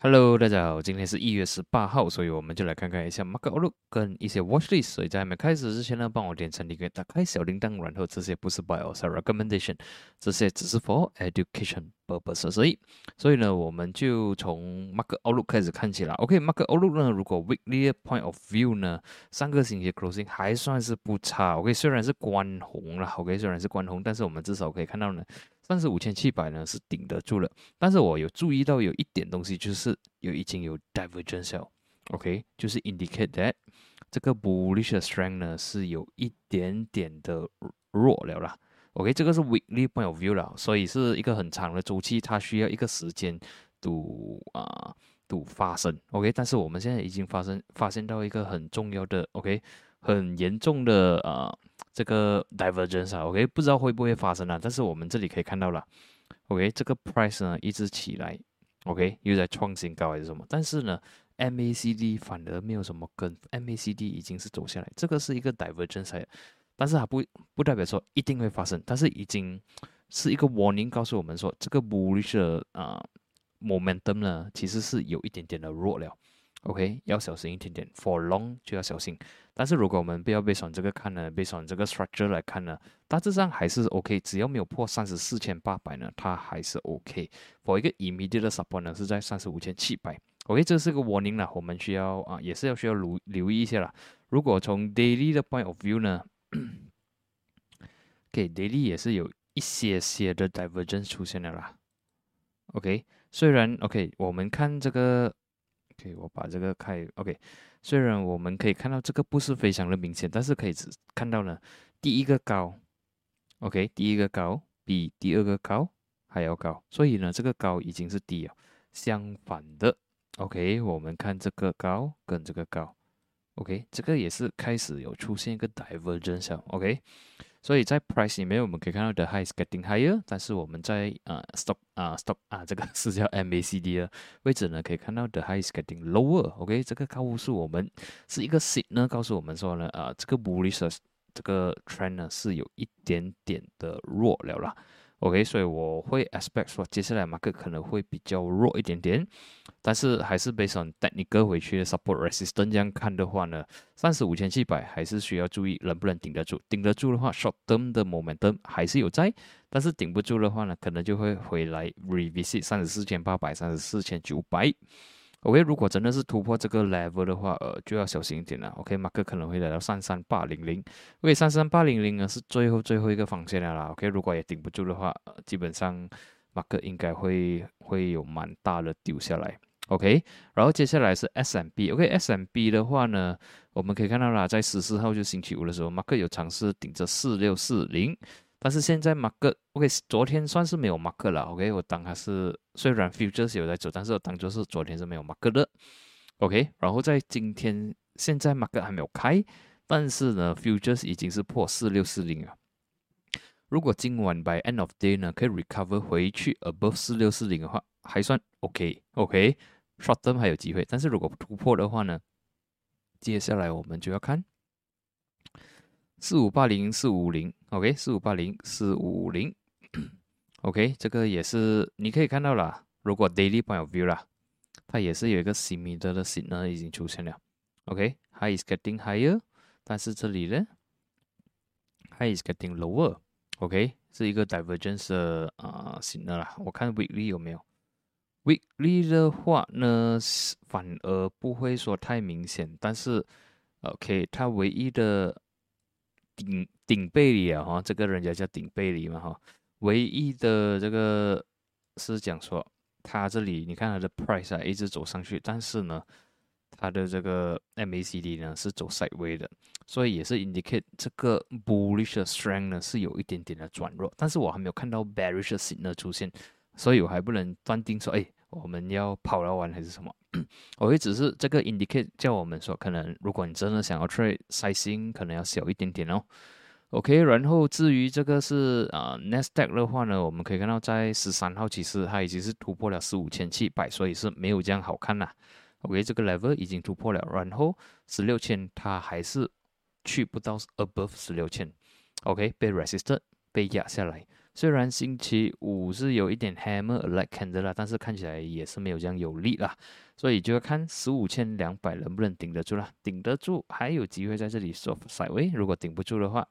Hello，大家好，今天是一月十八号，所以我们就来看看一下 Mark Outlook 跟一些 Watch List。所以在还没开始之前呢，帮我点赞、订阅、打开小铃铛。然后这些不是 Buy or Recommendation，这些只是 For Education purpose。所以，所以呢，我们就从 Mark Outlook 开始看起了。OK，Mark Outlook 呢，如果 Weekly Point of View 呢，上个星期 Closing 还算是不差。OK，虽然是关红了，OK，虽然是关红，但是我们至少可以看到呢。但是五千七百呢是顶得住了，但是我有注意到有一点东西，就是有已经有 divergence，OK，就是 indicate that 这个 bullish strength 呢是有一点点的弱了啦，OK，这个是 weekly point of view 了，所以是一个很长的周期，它需要一个时间度啊度发生，OK，但是我们现在已经发生发现到一个很重要的，OK，很严重的啊。这个 divergence 啊，OK，不知道会不会发生啊？但是我们这里可以看到了，OK，这个 price 呢一直起来，OK，又在创新高还是什么？但是呢，MACD 反而没有什么跟，MACD 已经是走下来，这个是一个 divergence，但是它不不代表说一定会发生，但是已经是一个 warning 告诉我们说，这个 bullish 啊 momentum 呢其实是有一点点的弱了。OK，要小心一点点，for long 就要小心。但是如果我们不要被从这个看呢，被从这个 structure 来看呢，大致上还是 OK，只要没有破三十四千八百呢，它还是 OK。for 一个 immediate support 呢是在三十五千七百。OK，这是个 warning 啦，我们需要啊，也是要需要留留意一下啦。如果从 daily 的 point of view 呢，OK，daily 也是有一些些的 divergence 出现了啦。OK，虽然 OK，我们看这个。OK，我把这个开。OK，虽然我们可以看到这个不是非常的明显，但是可以只看到呢，第一个高，OK，第一个高比第二个高还要高，所以呢，这个高已经是低了。相反的，OK，我们看这个高跟这个高，OK，这个也是开始有出现一个 divergence，OK。所以在 price 里面，我们可以看到 the high is getting higher，但是我们在呃 stock 啊 stock 啊这个是叫 MACD 的位置呢，可以看到 the high is getting lower。OK，这个告诉我们是一个 signal，告诉我们说呢，啊这个 bullish 这个 trend 呢是有一点点的弱了啦。OK，所以我会 expect 说接下来马克可能会比较弱一点点，但是还是 based on technical 回去的 support resistance 这样看的话呢，三十五千七百还是需要注意能不能顶得住。顶得住的话，short term 的 momentum 还是有在，但是顶不住的话呢，可能就会回来 revisit 三十四千八百、三十四千九百。OK，如果真的是突破这个 level 的话，呃，就要小心一点了。OK，马克可能会来到三三八零零。OK，三三八零零呢是最后最后一个防线了啦。OK，如果也顶不住的话，呃，基本上马克应该会会有蛮大的丢下来。OK，然后接下来是 SMB。OK，SMB 的话呢，我们可以看到啦，在十四号就星期五的时候，马克有尝试顶着四六四零。但是现在 mark 哦，OK 昨天算是没有马克了，OK，我当它是虽然 futures 有在走，但是我当做是昨天是没有马克的，OK，然后在今天现在马克还没有开，但是呢，futures 已经是破四六四零了。如果今晚 by end of day 呢可以 recover 回去 above 四六四零的话，还算 OK，OK，short term 还有机会，但是如果突破的话呢，接下来我们就要看。四五八零四五零，OK，四五八零四五零，OK，这个也是你可以看到了。如果 daily point of view 啦，它也是有一个 similar 的 signal 已经出现了。OK，high is getting higher，但是这里呢，high is getting lower，OK，是一个 divergence 的啊 signal 啦。我看 weekly 有没有？weekly 的话呢，反而不会说太明显，但是 OK，它唯一的顶顶背离啊哈，这个人家叫顶背离嘛哈，唯一的这个是讲说，它这里你看它的 price 啊一直走上去，但是呢，它的这个 MACD 呢是走 sideway 的，所以也是 indicate 这个 bullish strength 呢是有一点点的转弱，但是我还没有看到 bearish signal 出现，所以我还不能断定说，哎，我们要跑了完还是什么。我会只是这个 indicate 叫我们说，可能如果你真的想要 trade sizing，可能要小一点点哦。OK，然后至于这个是啊 n e s t a q 的话呢，我们可以看到在十三号其实它已经是突破了四五千七百，所以是没有这样好看啦。OK，这个 level 已经突破了，然后十六千它还是去不到 above 十六千。OK，被 resisted。被压下来。虽然星期五是有一点 hammer like candle 啦，但是看起来也是没有这样有力啦，所以就要看十五千两百能不能顶得住啦。顶得住还有机会在这里 soft side way，如果顶不住的话，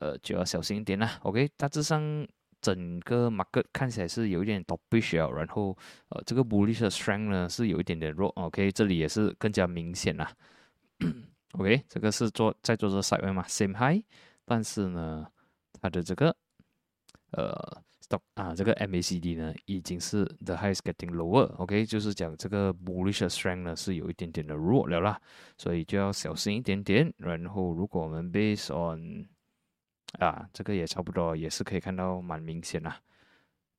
呃，就要小心一点啦。OK，大致上整个 market 看起来是有一点 dovish 啊，然后呃，这个 bullish strength 呢是有一点点弱。OK，这里也是更加明显啦。OK，这个是做在做这 side way 嘛，same high，但是呢，它的这个。呃，stop 啊，这个 MACD 呢已经是 the highest getting lower，OK，就是讲这个 bullish strength 呢是有一点点的弱了啦，所以就要小心一点点。然后如果我们 base on 啊，这个也差不多，也是可以看到蛮明显啦。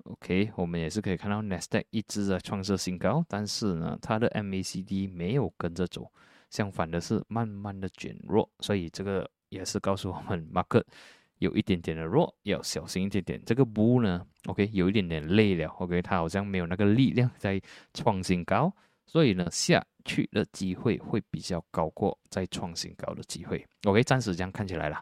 OK，我们也是可以看到 Nasdaq 一直在创设新高，但是呢，它的 MACD 没有跟着走，相反的是慢慢的减弱，所以这个也是告诉我们 market。有一点点的弱，要小心一点点。这个不呢，OK，有一点点累了，OK，它好像没有那个力量在创新高，所以呢，下去的机会会比较高过再创新高的机会。OK，暂时这样看起来了。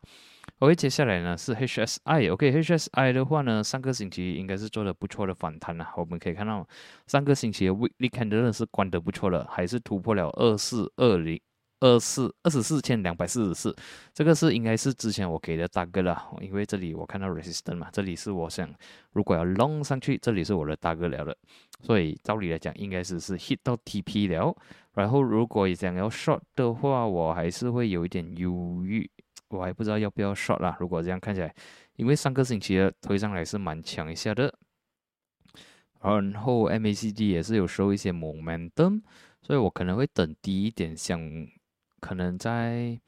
OK，接下来呢是 HSI，OK，HSI 的话呢，上个星期应该是做的不错的反弹了。我们可以看到上个星期的 Weekly Candle 是关得不错的，还是突破了二四二零。二四二十四千两百四十四，这个是应该是之前我给的大哥了，因为这里我看到 resistance 嘛，这里是我想如果要 long 上去，这里是我的大哥聊的，所以照理来讲应该是是 hit 到 TP 了，然后如果想要 short 的话，我还是会有一点犹豫，我还不知道要不要 short 啦。如果这样看起来，因为上个星期的推上来是蛮强一下的，然后 MACD 也是有收一些 momentum，所以我可能会等低一点想。可能在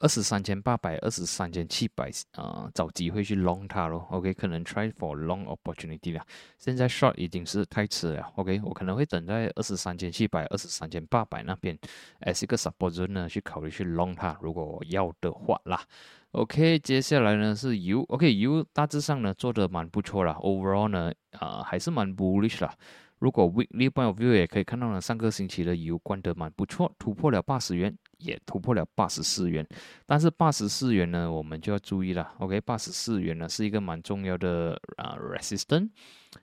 二十三千八百、二十三千七百啊，找机会去 long 它咯。OK，可能 try for long opportunity 了。现在 short 已经是太迟了。OK，我可能会等在二十三千七百、二十三千八百那边，as 一个 support zone 呢，去考虑去 long 它。如果我要的话啦。OK，接下来呢是 U。OK，U 大致上呢做的蛮不错啦。Overall 呢，啊还是蛮 bullish 啦。如果 weekly point of view 也可以看到呢，上个星期的 U 关得蛮不错，突破了八十元。也突破了八十四元，但是八十四元呢，我们就要注意了。OK，八十四元呢是一个蛮重要的啊 resistance，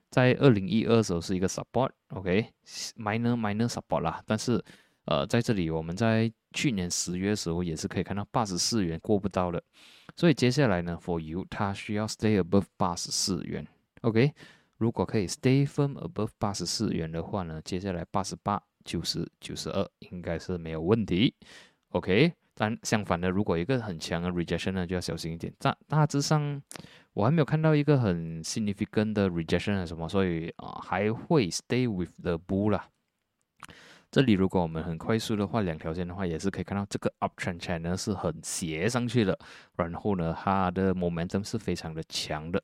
在二零一二时候是一个 support，OK，minor minor support 啦。但是呃，在这里我们在去年十月时候也是可以看到八十四元过不到的，所以接下来呢，for you 它需要 stay above 八十四元。OK，如果可以 stay firm above 八十四元的话呢，接下来八十八、九十九十二应该是没有问题。OK，但相反的，如果一个很强的 rejection 呢，就要小心一点。大大致上，我还没有看到一个很 significant 的 rejection 什么，所以啊，还会 stay with the bull 啦。这里如果我们很快速的话，两条线的话，也是可以看到这个 uptrend channel 是很斜上去的，然后呢，它的 momentum 是非常的强的。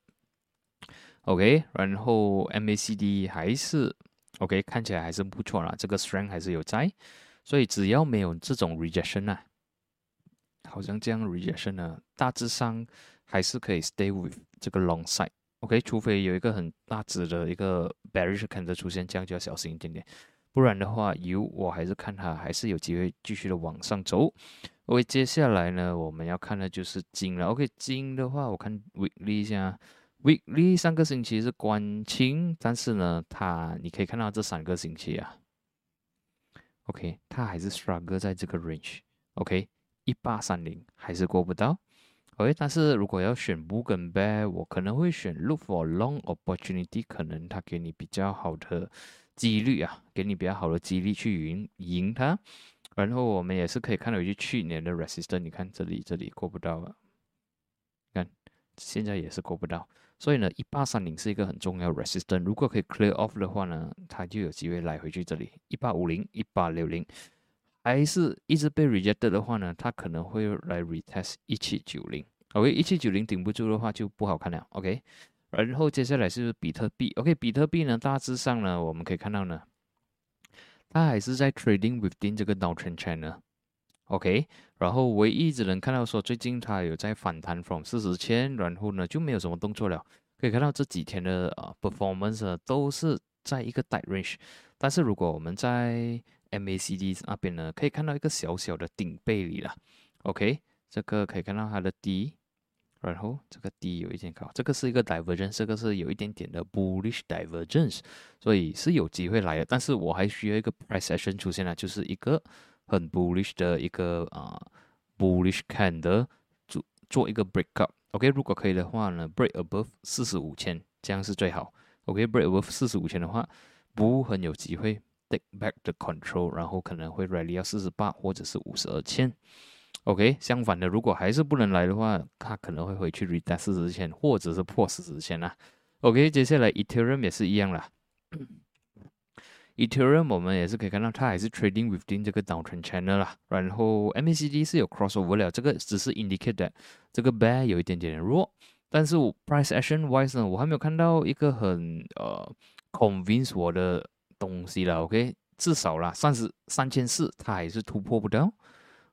OK，然后 MACD 还是 OK，看起来还是不错啦，这个 strength 还是有在。所以只要没有这种 rejection 啊，好像这样 rejection 呢，大致上还是可以 stay with 这个 long side。OK，除非有一个很大值的一个 bearish candle 出现，这样就要小心一点点。不然的话，有我还是看它还是有机会继续的往上走。OK，接下来呢，我们要看的就是金了。OK，金的话，我看 weekly 一下，weekly 上个星期是关清，但是呢，它你可以看到这三个星期啊。OK，它还是 struggle 在这个 range，OK，一八三零还是过不到，OK，但是如果要选 bull 跟 bear，我可能会选 look for long opportunity，可能它给你比较好的几率啊，给你比较好的几率去赢赢它。然后我们也是可以看到，就去年的 resistance，你看这里这里过不到了，看现在也是过不到。所以呢，一八三零是一个很重要 resistance，如果可以 clear off 的话呢，它就有机会来回去这里一八五零、一八六零，还是一直被 rejected 的话呢，它可能会来 retest 一七九零。OK，一七九零顶不住的话就不好看了。OK，然后接下来是比特币。OK，比特币呢大致上呢，我们可以看到呢，它还是在 trading within 这个 downtrend channel。OK，然后唯一只能看到说最近它有在反弹 from 四十千，然后呢就没有什么动作了。可以看到这几天的啊 performance 都是在一个 tight range，但是如果我们在 MACD 那边呢，可以看到一个小小的顶背离了。OK，这个可以看到它的低然后这个低有一点高，这个是一个 divergence，这个是有一点点的 bullish divergence，所以是有机会来的。但是我还需要一个 price action 出现了，就是一个很 bullish 的一个啊 bullish candle 做做一个 break up。OK，如果可以的话呢，break above 四十五千，这样是最好。OK，break above 四十五千的话，不很有机会 take back the control，然后可能会 rally 到四十八或者是五十二千。OK，相反的，如果还是不能来的话，它可能会回去 retest 四十千，或者是破四十千啦。OK，接下来 Ethereum 也是一样啦。Ethereum 我们也是可以看到，它还是 trading within 这个 downtrend channel 啦。然后 MACD 是有 crossover 了，这个只是 indicate that 这个 bear 有一点点弱。但是我 price action wise 呢，我还没有看到一个很呃 convince 我的东西了。OK，至少啦，三十三千四它还是突破不到。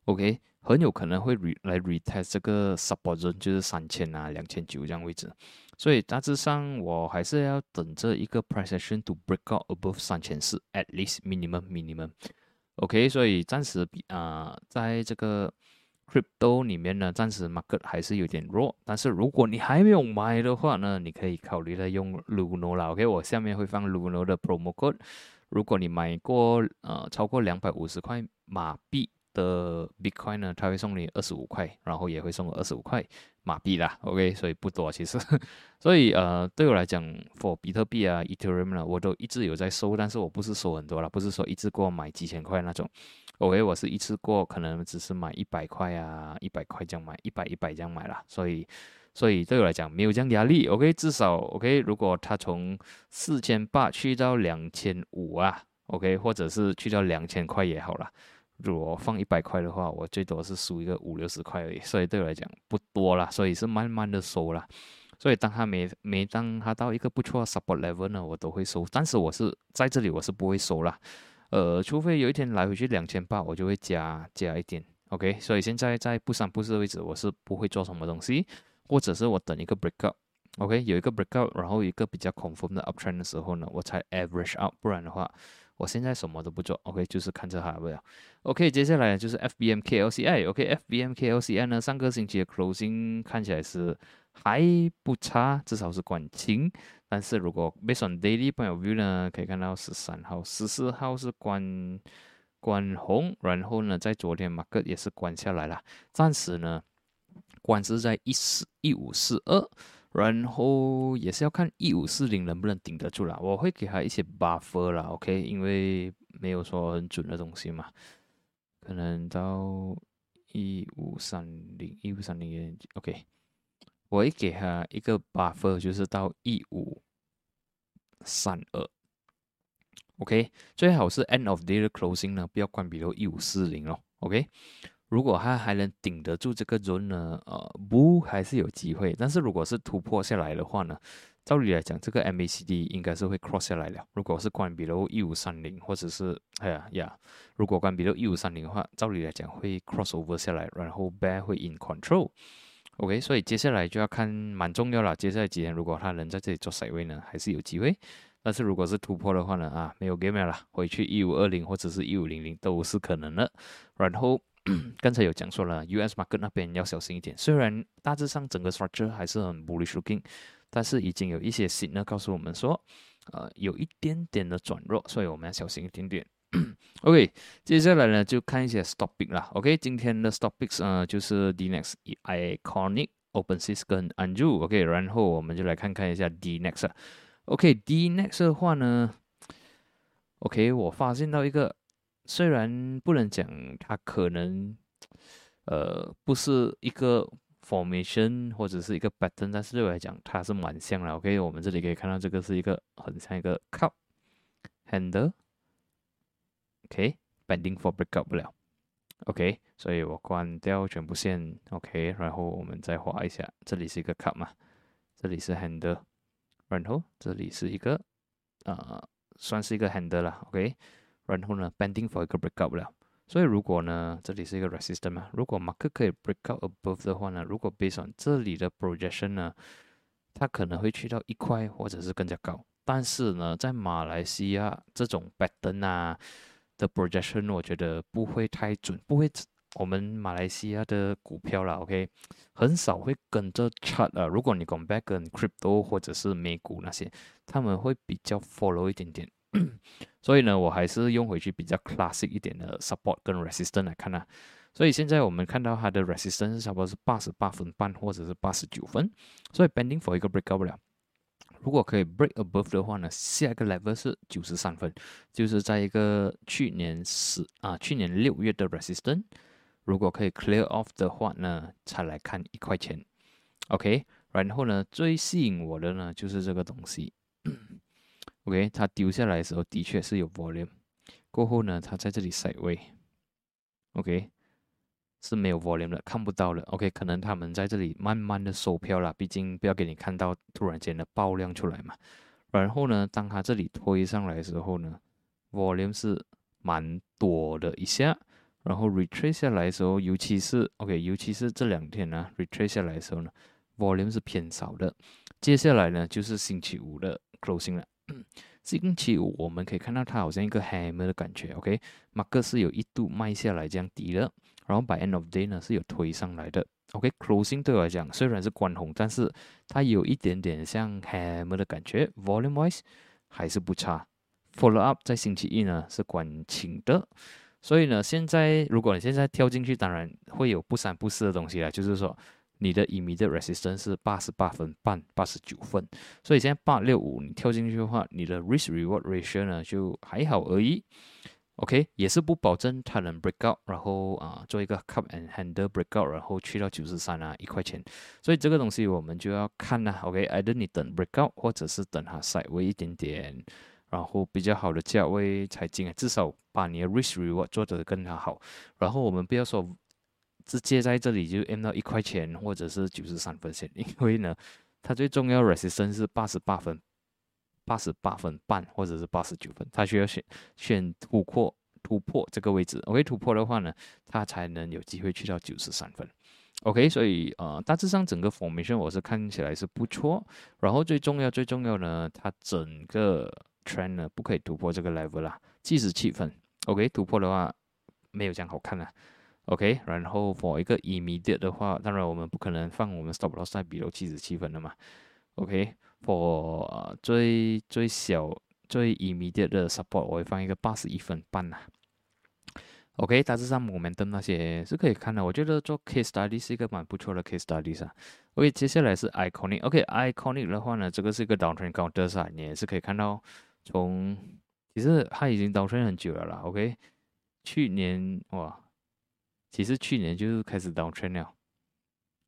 OK。很有可能会来 retest 这个 support zone，就是三千啊、两千九这样位置，所以大致上我还是要等着一个 price action to break out above 三千四，at least minimum minimum。OK，所以暂时比啊，在这个 crypto 里面呢，暂时 market 还是有点弱。但是如果你还没有买的话呢，你可以考虑来用 Luno 啦。OK，我下面会放 Luno 的 promo code。如果你买过呃超过两百五十块马币。的 Bitcoin 呢，它会送你二十五块，然后也会送二十五块马币啦。OK，所以不多其实。所以呃，对我来讲，for 比特币啊、Ethereum 呢，我都一直有在收，但是我不是收很多啦，不是说一次过买几千块那种。OK，我是一次过可能只是买一百块啊，一百块这样买，一百一百这样买啦。所以，所以对我来讲没有这样压力。OK，至少 OK，如果它从四千八去到两千五啊，OK，或者是去到两千块也好了。如果放一百块的话，我最多是输一个五六十块而已，所以对我来讲不多啦，所以是慢慢的收啦。所以当它每每当它到一个不错的 support level 呢，我都会收。但是我是在这里我是不会收啦，呃，除非有一天来回去两千八，我就会加加一点。OK，所以现在在不三不四的位置，我是不会做什么东西，或者是我等一个 break up。OK，有一个 break up，然后一个比较 confirm 的 uptrend 的时候呢，我才 average out，不然的话。我现在什么都不做，OK，就是看着它不了。OK，接下来就是 FBMKLCI，OK，FBMKLCI 呢，上个星期的 closing 看起来是还不差，至少是管清。但是如果 based on daily point of view 呢，可以看到十三号、十四号是关关红，然后呢，在昨天马克也是关下来了，暂时呢关是在一四一五四二。然后也是要看一五四零能不能顶得住啦，我会给他一些 buffer 啦，OK，因为没有说很准的东西嘛，可能到一五三零一五三零 OK，我会给他一个 buffer，就是到一五三二，OK，最好是 end of day 的 closing 呢，不要关闭到一五四零哦，OK。如果它还能顶得住这个 zone 呢，呃，不还是有机会。但是如果是突破下来的话呢，照理来讲，这个 MACD 应该是会 cross 下来了。如果是关闭了一五三零，或者是哎呀呀，如果关闭了一五三零的话，照理来讲会 cross over 下来，然后 bear 会 in control。OK，所以接下来就要看蛮重要了。接下来几天如果它能在这里做水位呢，还是有机会。但是如果是突破的话呢，啊，没有 game 了，回去一五二零或者是一五零零都是可能的。然后。刚才有讲说了，US market 那边要小心一点。虽然大致上整个 structure 还是很 bullish looking，但是已经有一些 signal 告诉我们说，呃，有一点点的转弱，所以我们要小心一点点。OK，接下来呢就看一些 stop pick 啦。OK，今天的 stop picks 呃就是 D next iconic OpenSea 跟 Anju。OK，然后我们就来看看一下 D next。OK，D next 的话呢，OK，我发现到一个。虽然不能讲它可能，呃，不是一个 formation 或者是一个 button，但是对我来讲，它是蛮像的。OK，我们这里可以看到这个是一个很像一个 cup handle，OK，bending for breakout 不了，OK，所以我关掉全部线，OK，然后我们再画一下，这里是一个 cup 嘛，这里是 handle，然后这里是一个，呃，算是一个 handle 了，OK。然后呢，bending for 一个 breakout 了，所以如果呢，这里是一个 resistance 嘛，如果马克可以 breakout above 的话呢，如果 based on 这里的 projection 呢，它可能会去到一块或者是更加高。但是呢，在马来西亚这种 pattern 啊的 projection，我觉得不会太准，不会我们马来西亚的股票啦，OK，很少会跟着 chart 啊。如果你 c o back 跟 crypto 或者是美股那些，他们会比较 follow 一点点。所以呢，我还是用回去比较 classic 一点的 support 跟 resistance 来看啊。所以现在我们看到它的 resistance 差不多是八十八分半或者是八十九分，所以 pending for 一个 breakout 不了。如果可以 break above 的话呢，下一个 level 是九十三分，就是在一个去年十啊去年六月的 resistance，如果可以 clear off 的话呢，才来看一块钱。OK，然后呢，最吸引我的呢就是这个东西。OK，它丢下来的时候的确是有 volume，过后呢，它在这里 side way，OK。是没有 volume 的，看不到的。OK，可能他们在这里慢慢的收票了，毕竟不要给你看到突然间的爆量出来嘛。然后呢，当它这里推上来的时候呢，volume 是蛮多的一下，然后 retrace 下来的时候，尤其是 OK，尤其是这两天呢，retrace 下来的时候呢，volume 是偏少的。接下来呢，就是星期五的 closing 了。星期五我们可以看到它好像一个 hammer 的感觉。OK，马克是有一度卖下来这样低了。然后 by end of day 呢是有推上来的，OK，closing 对我来讲虽然是关红，但是它有一点点像 hammer 的感觉，volume wise 还是不差。Follow up 在星期一呢是关晴的，所以呢现在如果你现在跳进去，当然会有不三不四的东西啦，就是说你的 immediate resistance 是八十八分半，八十九分，所以现在八六五你跳进去的话，你的 risk reward ratio 呢就还好而已。OK，也是不保证它能 break out，然后啊做一个 cup and handle break out，然后去到九十三啊一块钱，所以这个东西我们就要看呢。OK，either 你等 break out，或者是等它 side 位一点点，然后比较好的价位才进，至少把你的 risk reward 做得更加好。然后我们不要说直接在这里就 M 到一块钱或者是九十三分钱，因为呢，它最重要 resistance 是八十八分。八十八分半或者是八十九分，它需要选选突破突破这个位置，OK 突破的话呢，它才能有机会去到九十三分，OK 所以呃大致上整个 formation 我是看起来是不错，然后最重要最重要呢，它整个 trend 呢不可以突破这个 level 啦，七十七分，OK 突破的话没有这样好看了，OK 然后 for 一个 immediate 的话，当然我们不可能放我们 stop loss 在比如七十七分的嘛，OK。for 最最小最 immediate 的 support，我会放一个八十一分半呐。OK，大致上我们的那些是可以看的。我觉得做 case study 是一个蛮不错的 case study 啊。OK，接下来是 iconic。OK，iconic 的话呢，这个是一个 downtrend counter 啊，你也是可以看到，从其实它已经 downtrend 很久了啦。OK，去年哇，其实去年就是开始 downtrend 了。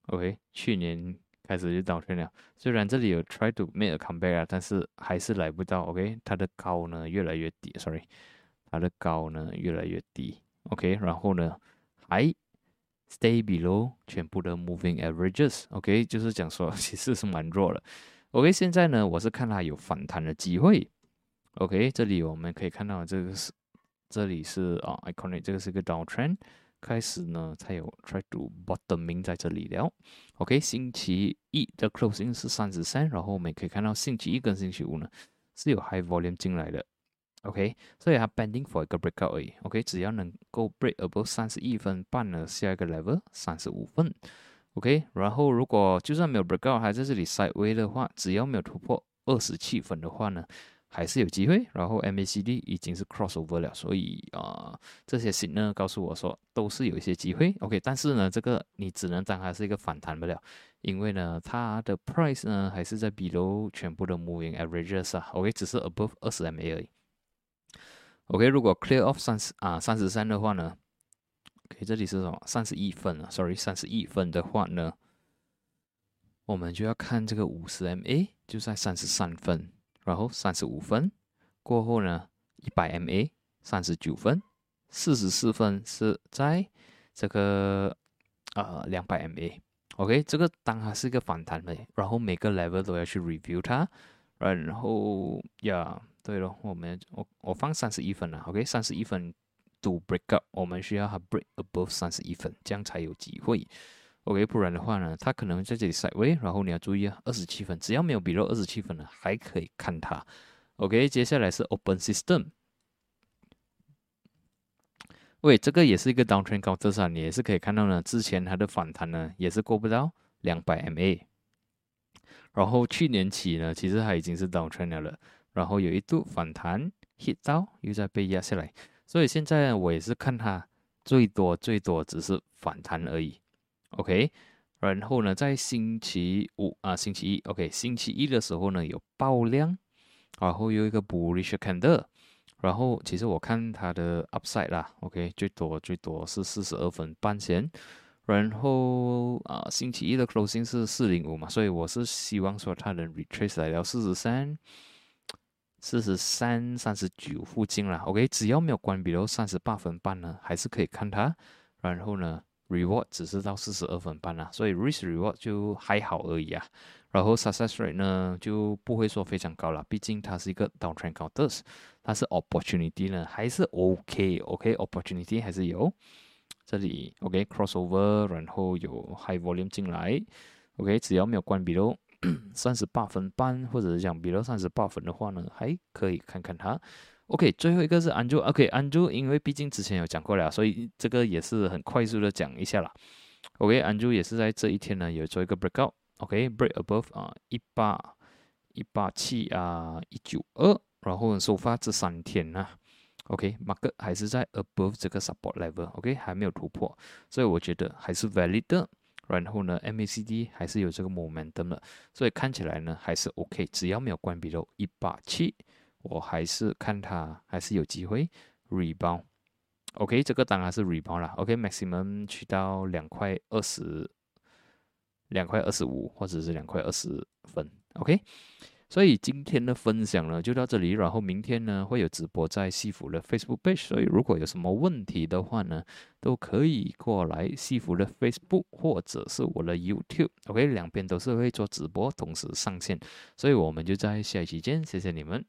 OK，去年。开始就倒退了，虽然这里有 try to make a comeback 啊，但是还是来不到。OK，它的高呢越来越低，sorry，它的高呢越来越低。OK，然后呢还 stay below 全部的 moving averages。OK，就是讲说 其实是蛮弱的。OK，现在呢我是看它有反弹的机会。OK，这里我们可以看到这个是这里是啊，iconic，这个是个 downtrend。开始呢，才有 try to bottoming 在这里了。OK，星期一的 closing 是三十三，然后我们可以看到星期一跟星期五呢是有 high volume 进来的。OK，所以它 bending for 一个 breakout 而已。OK，只要能够 break above 三十一分半呢，下一个 level 三十五分。OK，然后如果就算没有 breakout 还在这里 sideway 的话，只要没有突破二十七分的话呢？还是有机会，然后 MACD 已经是 crossover 了，所以啊，这些信呢告诉我说都是有一些机会，OK，但是呢，这个你只能当它是一个反弹不了，因为呢，它的 price 呢还是在 below 全部的 moving averages 啊，OK，只是 above 二十 MA 而已，OK，如果 clear off 三十啊三十三的话呢，OK，这里是什么？三十一分啊，sorry，三十一分的话呢，我们就要看这个五十 MA 就在三十三分。然后三十五分过后呢，一百 MA 三十九分，四十四分是在这个呃两百 MA，OK，这个当它是一个反弹的，然后每个 level 都要去 review 它，然后呀，对了，我们我我放三十一分了，OK，三十一分 to break up，我们需要它 break above 三十一分，这样才有机会。OK，不然的话呢，它可能在这里 side way，然后你要注意啊，二十七分，只要没有比如二十七分呢，还可以看它。OK，接下来是 open system。喂，这个也是一个 downtrend 高特上，你也是可以看到呢，之前它的反弹呢也是过不到两百 MA，然后去年起呢，其实它已经是 downtrend 了，然后有一度反弹 hit 到，又在被压下来，所以现在我也是看它最多最多只是反弹而已，OK，然后呢，在星期五啊，星期一，OK，星期一的时候呢有爆量，然后有一个 bullish candle。然后其实我看它的 upside 啦，OK，最多最多是四十二分半钱。然后啊，星期一的 closing 是四零五嘛，所以我是希望说它能 retrace 来到四十三、四十三、三十九附近啦。OK，只要没有关闭到三十八分半呢，还是可以看它。然后呢，reward 只是到四十二分半啦，所以 risk reward 就还好而已啊。然后 success rate 呢就不会说非常高了，毕竟它是一个 downtrend counters，它是 opportunity 呢还是 OK，OK，opportunity 还是有，这里 OK crossover，然后有 high volume 进来，OK，只要没有关闭喽，三十八分半或者是讲比如三十八分的话呢，还可以看看它。OK，最后一个是 Anju，OK，Anju 因为毕竟之前有讲过了，所以这个也是很快速的讲一下啦。OK，Anju 也是在这一天呢有做一个 breakout。OK，break above 啊，一八一八七啊，一九二，然后收发这三天呢，OK，market 还是在 above 这个 support level，OK，还没有突破，所以我觉得还是 valid 的。然后呢，MACD 还是有这个 momentum 的，所以看起来呢还是 OK，只要没有关闭到一八七，我还是看它还是有机会 rebound。OK，这个当然是 rebound 啦。OK，maximum 去到两块二十。两块二十五，或者是两块二十分，OK。所以今天的分享呢就到这里，然后明天呢会有直播在西服的 Facebook page，所以如果有什么问题的话呢，都可以过来西服的 Facebook 或者是我的 YouTube，OK，两边都是会做直播，同时上线。所以我们就在下一期见，谢谢你们。